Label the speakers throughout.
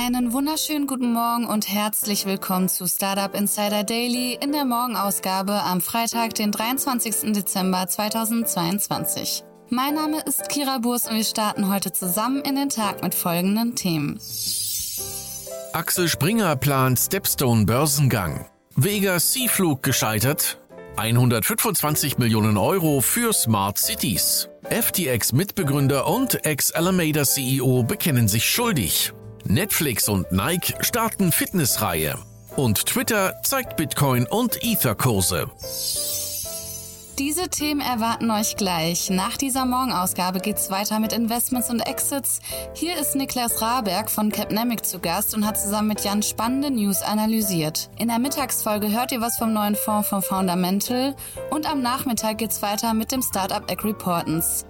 Speaker 1: Einen wunderschönen guten Morgen und herzlich willkommen zu Startup Insider Daily in der Morgenausgabe am Freitag, den 23. Dezember 2022. Mein Name ist Kira Burs und wir starten heute zusammen in den Tag mit folgenden Themen.
Speaker 2: Axel Springer plant Stepstone Börsengang. Vega Seaflug gescheitert. 125 Millionen Euro für Smart Cities. FTX Mitbegründer und Ex-Alameda CEO bekennen sich schuldig. Netflix und Nike starten Fitnessreihe. Und Twitter zeigt Bitcoin und Ether-Kurse.
Speaker 1: Diese Themen erwarten euch gleich. Nach dieser Morgenausgabe geht's weiter mit Investments und Exits. Hier ist Niklas Raberg von Capnemic zu Gast und hat zusammen mit Jan spannende News analysiert. In der Mittagsfolge hört ihr was vom neuen Fonds von Fundamental und am Nachmittag geht's weiter mit dem Startup Egg Reportance.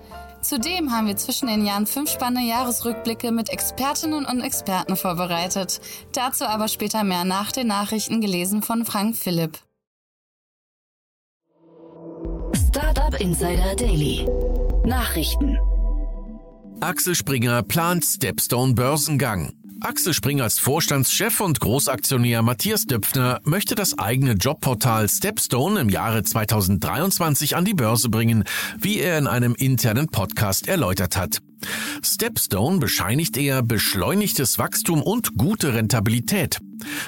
Speaker 1: Zudem haben wir zwischen den Jahren fünf spannende Jahresrückblicke mit Expertinnen und Experten vorbereitet. Dazu aber später mehr nach den Nachrichten gelesen von Frank Philipp.
Speaker 3: Startup Insider Daily. Nachrichten.
Speaker 2: Axel Springer plant Stepstone Börsengang. Axel Springers Vorstandschef und Großaktionär Matthias Döpfner möchte das eigene Jobportal Stepstone im Jahre 2023 an die Börse bringen, wie er in einem internen Podcast erläutert hat. Stepstone bescheinigt er beschleunigtes Wachstum und gute Rentabilität.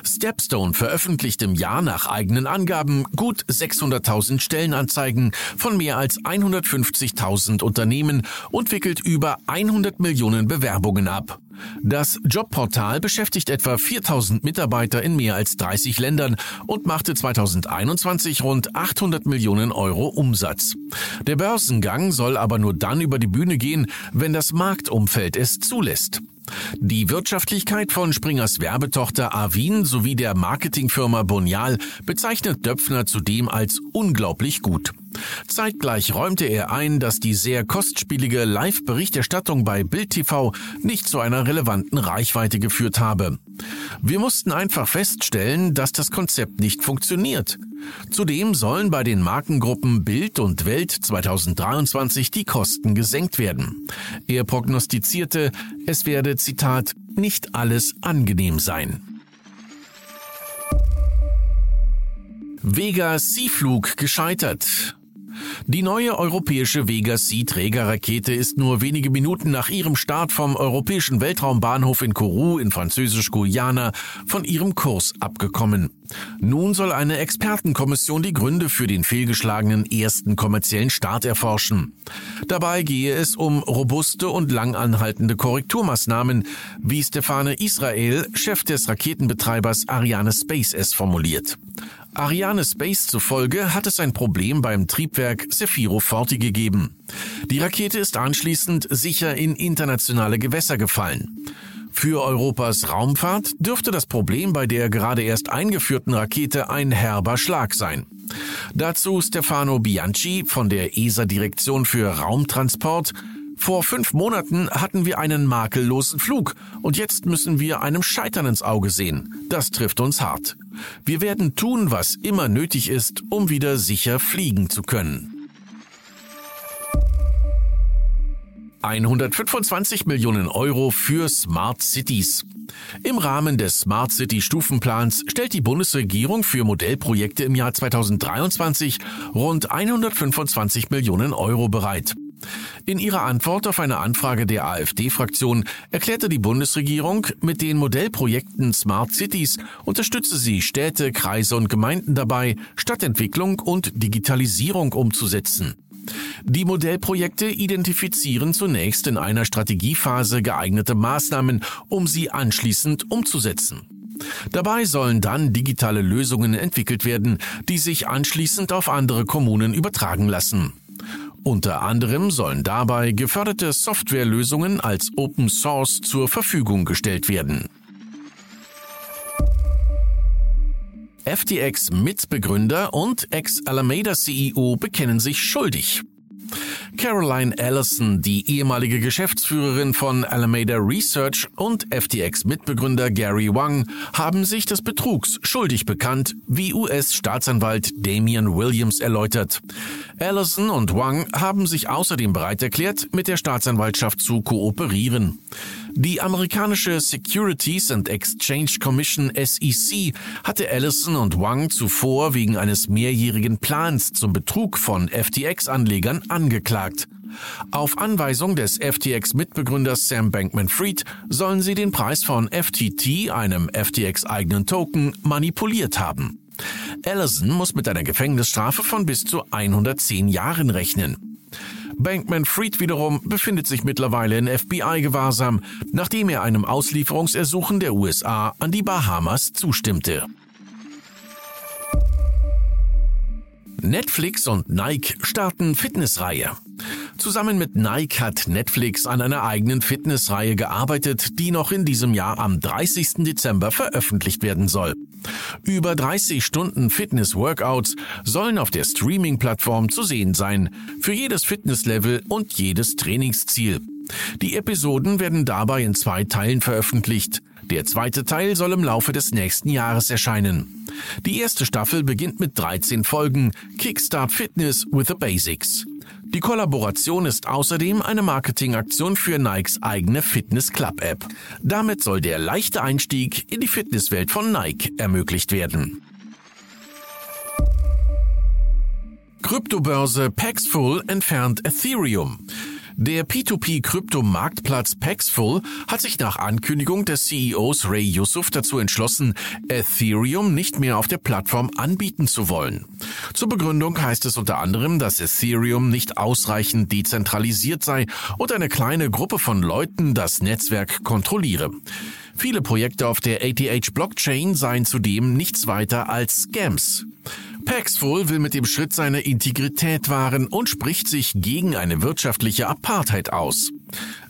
Speaker 2: Stepstone veröffentlicht im Jahr nach eigenen Angaben gut 600.000 Stellenanzeigen von mehr als 150.000 Unternehmen und wickelt über 100 Millionen Bewerbungen ab. Das Jobportal beschäftigt etwa 4000 Mitarbeiter in mehr als 30 Ländern und machte 2021 rund 800 Millionen Euro Umsatz. Der Börsengang soll aber nur dann über die Bühne gehen, wenn das Marktumfeld es zulässt. Die Wirtschaftlichkeit von Springers Werbetochter Avin sowie der Marketingfirma Bonial bezeichnet Döpfner zudem als unglaublich gut. Zeitgleich räumte er ein, dass die sehr kostspielige Live-Berichterstattung bei Bild TV nicht zu einer relevanten Reichweite geführt habe. Wir mussten einfach feststellen, dass das Konzept nicht funktioniert. Zudem sollen bei den Markengruppen Bild und Welt 2023 die Kosten gesenkt werden. Er prognostizierte, es werde, Zitat, nicht alles angenehm sein. Vega Seaflug gescheitert. Die neue europäische Vega C-Trägerrakete ist nur wenige Minuten nach ihrem Start vom europäischen Weltraumbahnhof in Kourou in Französisch-Guyana von ihrem Kurs abgekommen. Nun soll eine Expertenkommission die Gründe für den fehlgeschlagenen ersten kommerziellen Start erforschen. Dabei gehe es um robuste und langanhaltende Korrekturmaßnahmen, wie Stefane Israel, Chef des Raketenbetreibers Ariane Space es formuliert. Ariane Space zufolge hat es ein Problem beim Triebwerk Zefiro Forti gegeben. Die Rakete ist anschließend sicher in internationale Gewässer gefallen. Für Europas Raumfahrt dürfte das Problem bei der gerade erst eingeführten Rakete ein herber Schlag sein. Dazu Stefano Bianchi von der ESA-Direktion für Raumtransport. Vor fünf Monaten hatten wir einen makellosen Flug und jetzt müssen wir einem Scheitern ins Auge sehen. Das trifft uns hart. Wir werden tun, was immer nötig ist, um wieder sicher fliegen zu können. 125 Millionen Euro für Smart Cities. Im Rahmen des Smart City Stufenplans stellt die Bundesregierung für Modellprojekte im Jahr 2023 rund 125 Millionen Euro bereit. In ihrer Antwort auf eine Anfrage der AfD-Fraktion erklärte die Bundesregierung, mit den Modellprojekten Smart Cities unterstütze sie Städte, Kreise und Gemeinden dabei, Stadtentwicklung und Digitalisierung umzusetzen. Die Modellprojekte identifizieren zunächst in einer Strategiephase geeignete Maßnahmen, um sie anschließend umzusetzen. Dabei sollen dann digitale Lösungen entwickelt werden, die sich anschließend auf andere Kommunen übertragen lassen. Unter anderem sollen dabei geförderte Softwarelösungen als Open Source zur Verfügung gestellt werden. FTX-Mitbegründer und Ex-Alameda-CEO bekennen sich schuldig. Caroline Allison, die ehemalige Geschäftsführerin von Alameda Research und FTX-Mitbegründer Gary Wang, haben sich des Betrugs schuldig bekannt, wie US-Staatsanwalt Damian Williams erläutert. Allison und Wang haben sich außerdem bereit erklärt, mit der Staatsanwaltschaft zu kooperieren. Die amerikanische Securities and Exchange Commission SEC hatte Allison und Wang zuvor wegen eines mehrjährigen Plans zum Betrug von FTX-Anlegern angeklagt. Auf Anweisung des FTX-Mitbegründers Sam Bankman-Fried sollen sie den Preis von FTT, einem FTX-eigenen Token, manipuliert haben. Allison muss mit einer Gefängnisstrafe von bis zu 110 Jahren rechnen. Bankman Fried wiederum befindet sich mittlerweile in FBI-Gewahrsam, nachdem er einem Auslieferungsersuchen der USA an die Bahamas zustimmte. Netflix und Nike starten Fitnessreihe. Zusammen mit Nike hat Netflix an einer eigenen Fitnessreihe gearbeitet, die noch in diesem Jahr am 30. Dezember veröffentlicht werden soll. Über 30 Stunden Fitness-Workouts sollen auf der Streaming-Plattform zu sehen sein, für jedes Fitnesslevel und jedes Trainingsziel. Die Episoden werden dabei in zwei Teilen veröffentlicht. Der zweite Teil soll im Laufe des nächsten Jahres erscheinen. Die erste Staffel beginnt mit 13 Folgen Kickstart Fitness with the Basics. Die Kollaboration ist außerdem eine Marketingaktion für Nikes eigene Fitness Club App. Damit soll der leichte Einstieg in die Fitnesswelt von Nike ermöglicht werden. Kryptobörse Paxful entfernt Ethereum. Der P2P-Krypto-Marktplatz Paxful hat sich nach Ankündigung des CEOs Ray Yusuf dazu entschlossen, Ethereum nicht mehr auf der Plattform anbieten zu wollen. Zur Begründung heißt es unter anderem, dass Ethereum nicht ausreichend dezentralisiert sei und eine kleine Gruppe von Leuten das Netzwerk kontrolliere. Viele Projekte auf der ATH Blockchain seien zudem nichts weiter als Scams. Paxful will mit dem Schritt seine Integrität wahren und spricht sich gegen eine wirtschaftliche Apartheid aus.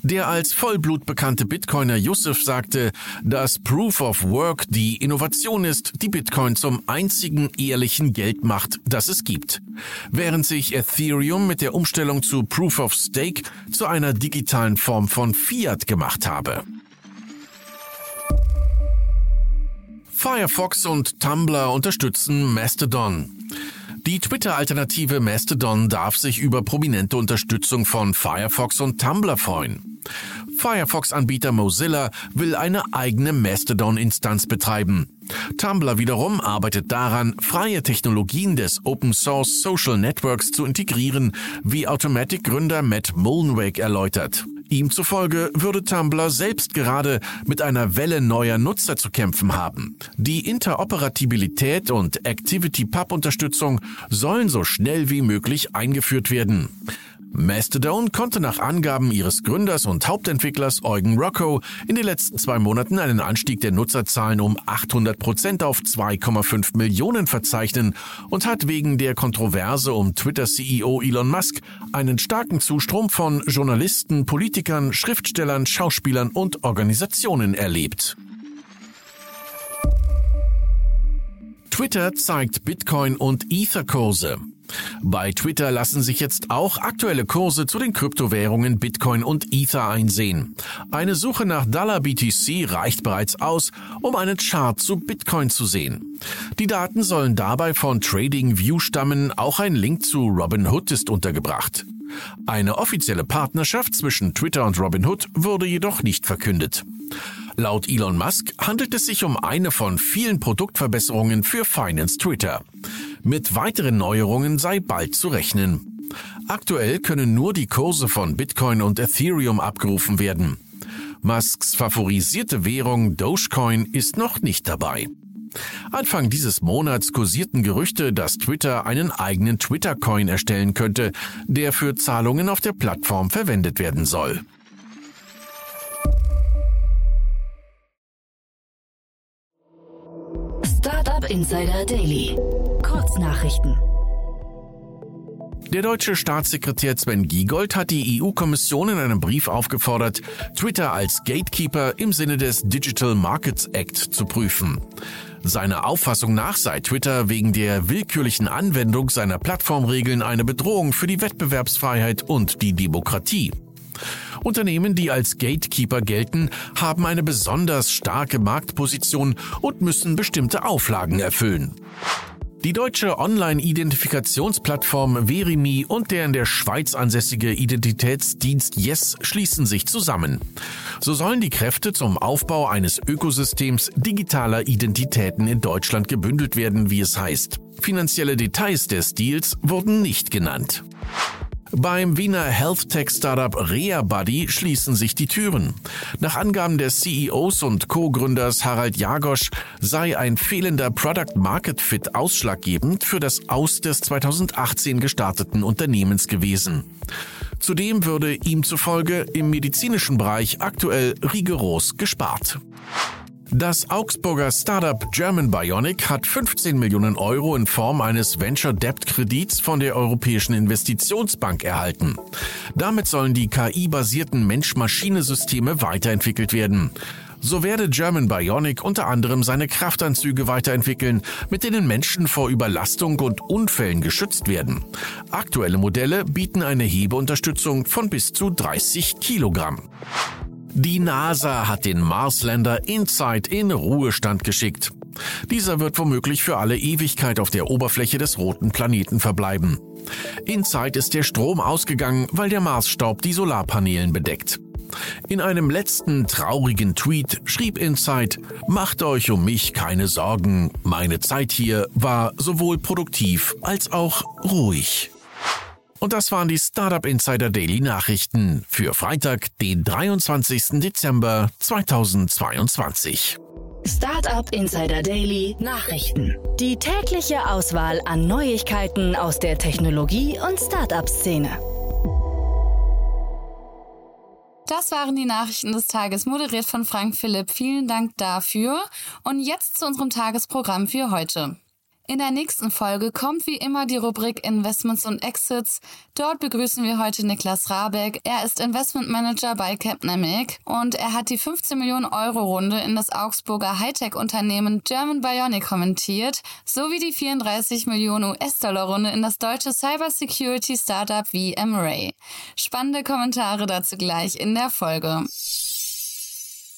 Speaker 2: Der als Vollblut bekannte Bitcoiner Yusuf sagte, dass Proof of Work die Innovation ist, die Bitcoin zum einzigen ehrlichen Geld macht, das es gibt. Während sich Ethereum mit der Umstellung zu Proof of Stake zu einer digitalen Form von Fiat gemacht habe. Firefox und Tumblr unterstützen Mastodon. Die Twitter-Alternative Mastodon darf sich über prominente Unterstützung von Firefox und Tumblr freuen. Firefox-Anbieter Mozilla will eine eigene Mastodon-Instanz betreiben. Tumblr wiederum arbeitet daran, freie Technologien des Open Source Social Networks zu integrieren, wie Automatic-Gründer Matt Mullenweg erläutert. Ihm zufolge würde Tumblr selbst gerade mit einer Welle neuer Nutzer zu kämpfen haben. Die Interoperabilität und ActivityPub-Unterstützung sollen so schnell wie möglich eingeführt werden. Mastodon konnte nach Angaben ihres Gründers und Hauptentwicklers Eugen Rocco in den letzten zwei Monaten einen Anstieg der Nutzerzahlen um 800 Prozent auf 2,5 Millionen verzeichnen und hat wegen der Kontroverse um Twitter-CEO Elon Musk einen starken Zustrom von Journalisten, Politikern, Schriftstellern, Schauspielern und Organisationen erlebt. Twitter zeigt Bitcoin und Ether-Kurse. Bei Twitter lassen sich jetzt auch aktuelle Kurse zu den Kryptowährungen Bitcoin und Ether einsehen. Eine Suche nach Dollar BTC reicht bereits aus, um einen Chart zu Bitcoin zu sehen. Die Daten sollen dabei von TradingView stammen, auch ein Link zu Robinhood ist untergebracht. Eine offizielle Partnerschaft zwischen Twitter und Robinhood wurde jedoch nicht verkündet. Laut Elon Musk handelt es sich um eine von vielen Produktverbesserungen für Finance Twitter. Mit weiteren Neuerungen sei bald zu rechnen. Aktuell können nur die Kurse von Bitcoin und Ethereum abgerufen werden. Musks favorisierte Währung Dogecoin ist noch nicht dabei. Anfang dieses Monats kursierten Gerüchte, dass Twitter einen eigenen Twitter-Coin erstellen könnte, der für Zahlungen auf der Plattform verwendet werden soll.
Speaker 3: Startup Insider Daily. Kurznachrichten.
Speaker 2: Der deutsche Staatssekretär Sven Giegold hat die EU-Kommission in einem Brief aufgefordert, Twitter als Gatekeeper im Sinne des Digital Markets Act zu prüfen. Seiner Auffassung nach sei Twitter wegen der willkürlichen Anwendung seiner Plattformregeln eine Bedrohung für die Wettbewerbsfreiheit und die Demokratie. Unternehmen, die als Gatekeeper gelten, haben eine besonders starke Marktposition und müssen bestimmte Auflagen erfüllen. Die deutsche Online-Identifikationsplattform Verimi und der in der Schweiz ansässige Identitätsdienst Yes schließen sich zusammen. So sollen die Kräfte zum Aufbau eines Ökosystems digitaler Identitäten in Deutschland gebündelt werden, wie es heißt. Finanzielle Details des Deals wurden nicht genannt. Beim Wiener Health Tech Startup ReaBuddy schließen sich die Türen. Nach Angaben des CEOs und Co-Gründers Harald Jagosch sei ein fehlender Product Market Fit ausschlaggebend für das Aus des 2018 gestarteten Unternehmens gewesen. Zudem würde ihm zufolge im medizinischen Bereich aktuell rigoros gespart. Das Augsburger Startup German Bionic hat 15 Millionen Euro in Form eines Venture Debt Kredits von der Europäischen Investitionsbank erhalten. Damit sollen die KI-basierten Mensch-Maschine-Systeme weiterentwickelt werden. So werde German Bionic unter anderem seine Kraftanzüge weiterentwickeln, mit denen Menschen vor Überlastung und Unfällen geschützt werden. Aktuelle Modelle bieten eine Hebeunterstützung von bis zu 30 Kilogramm. Die NASA hat den Marsländer InSight in Ruhestand geschickt. Dieser wird womöglich für alle Ewigkeit auf der Oberfläche des roten Planeten verbleiben. InSight ist der Strom ausgegangen, weil der Marsstaub die Solarpanelen bedeckt. In einem letzten traurigen Tweet schrieb InSight, Macht euch um mich keine Sorgen, meine Zeit hier war sowohl produktiv als auch ruhig. Und das waren die Startup Insider Daily Nachrichten für Freitag, den 23. Dezember 2022.
Speaker 3: Startup Insider Daily Nachrichten. Die tägliche Auswahl an Neuigkeiten aus der Technologie- und Startup-Szene.
Speaker 1: Das waren die Nachrichten des Tages, moderiert von Frank Philipp. Vielen Dank dafür. Und jetzt zu unserem Tagesprogramm für heute. In der nächsten Folge kommt wie immer die Rubrik Investments und Exits. Dort begrüßen wir heute Niklas Rabeck. Er ist Investment Manager bei Capnamic und er hat die 15 Millionen Euro Runde in das Augsburger Hightech-Unternehmen German Bionic kommentiert, sowie die 34 Millionen US-Dollar Runde in das deutsche Cybersecurity Startup VMray. Spannende Kommentare dazu gleich in der Folge.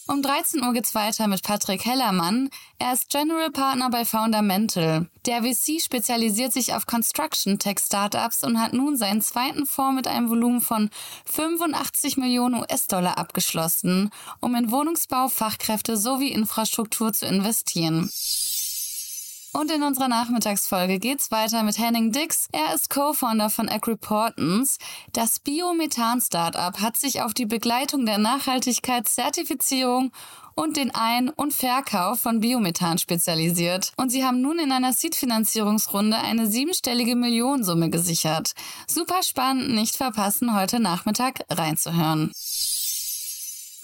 Speaker 1: Um 13 Uhr geht's weiter mit Patrick Hellermann. Er ist General Partner bei Foundamental. Der VC spezialisiert sich auf Construction Tech Startups und hat nun seinen zweiten Fonds mit einem Volumen von 85 Millionen US-Dollar abgeschlossen, um in Wohnungsbau, Fachkräfte sowie Infrastruktur zu investieren. Und in unserer Nachmittagsfolge geht's weiter mit Henning Dix. Er ist Co-Founder von Agriportance. Das Biomethan-Startup hat sich auf die Begleitung der Nachhaltigkeitszertifizierung und den Ein- und Verkauf von Biomethan spezialisiert. Und sie haben nun in einer Seed-Finanzierungsrunde eine siebenstellige Millionensumme gesichert. Super spannend, nicht verpassen, heute Nachmittag reinzuhören.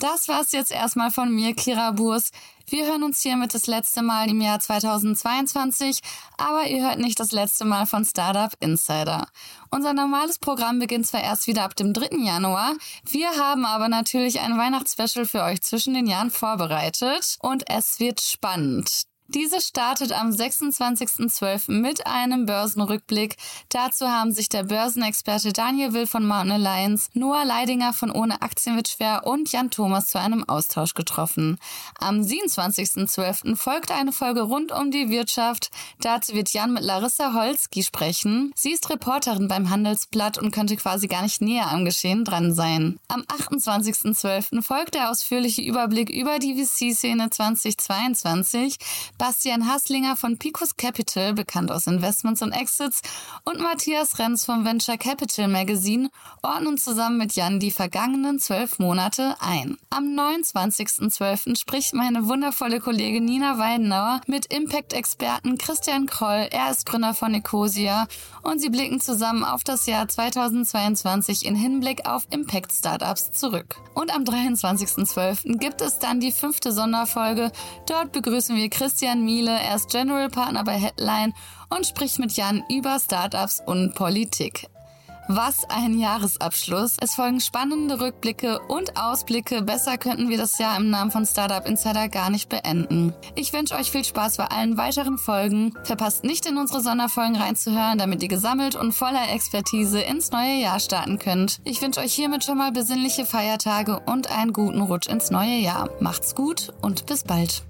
Speaker 1: Das war's jetzt erstmal von mir, Kira Burs. Wir hören uns hiermit das letzte Mal im Jahr 2022, aber ihr hört nicht das letzte Mal von Startup Insider. Unser normales Programm beginnt zwar erst wieder ab dem 3. Januar, wir haben aber natürlich ein Weihnachtsspecial für euch zwischen den Jahren vorbereitet und es wird spannend. Diese startet am 26.12. mit einem Börsenrückblick. Dazu haben sich der Börsenexperte Daniel Will von Mountain Alliance, Noah Leidinger von Ohne Aktien wird schwer und Jan Thomas zu einem Austausch getroffen. Am 27.12. folgt eine Folge rund um die Wirtschaft. Dazu wird Jan mit Larissa Holski sprechen. Sie ist Reporterin beim Handelsblatt und könnte quasi gar nicht näher am Geschehen dran sein. Am 28.12. folgt der ausführliche Überblick über die VC-Szene 2022. Bastian Hasslinger von Picos Capital, bekannt aus Investments und Exits, und Matthias Renz vom Venture Capital Magazine ordnen zusammen mit Jan die vergangenen zwölf Monate ein. Am 29.12. spricht meine wundervolle Kollegin Nina Weidenauer mit Impact-Experten Christian Kroll. Er ist Gründer von Ecosia und sie blicken zusammen auf das Jahr 2022 in Hinblick auf Impact-Startups zurück. Und am 23.12. gibt es dann die fünfte Sonderfolge. Dort begrüßen wir Christian Christian Miele. Er ist General Partner bei Headline und spricht mit Jan über Startups und Politik. Was ein Jahresabschluss. Es folgen spannende Rückblicke und Ausblicke. Besser könnten wir das Jahr im Namen von Startup Insider gar nicht beenden. Ich wünsche euch viel Spaß bei allen weiteren Folgen. Verpasst nicht in unsere Sonderfolgen reinzuhören, damit ihr gesammelt und voller Expertise ins neue Jahr starten könnt. Ich wünsche euch hiermit schon mal besinnliche Feiertage und einen guten Rutsch ins neue Jahr. Macht's gut und bis bald.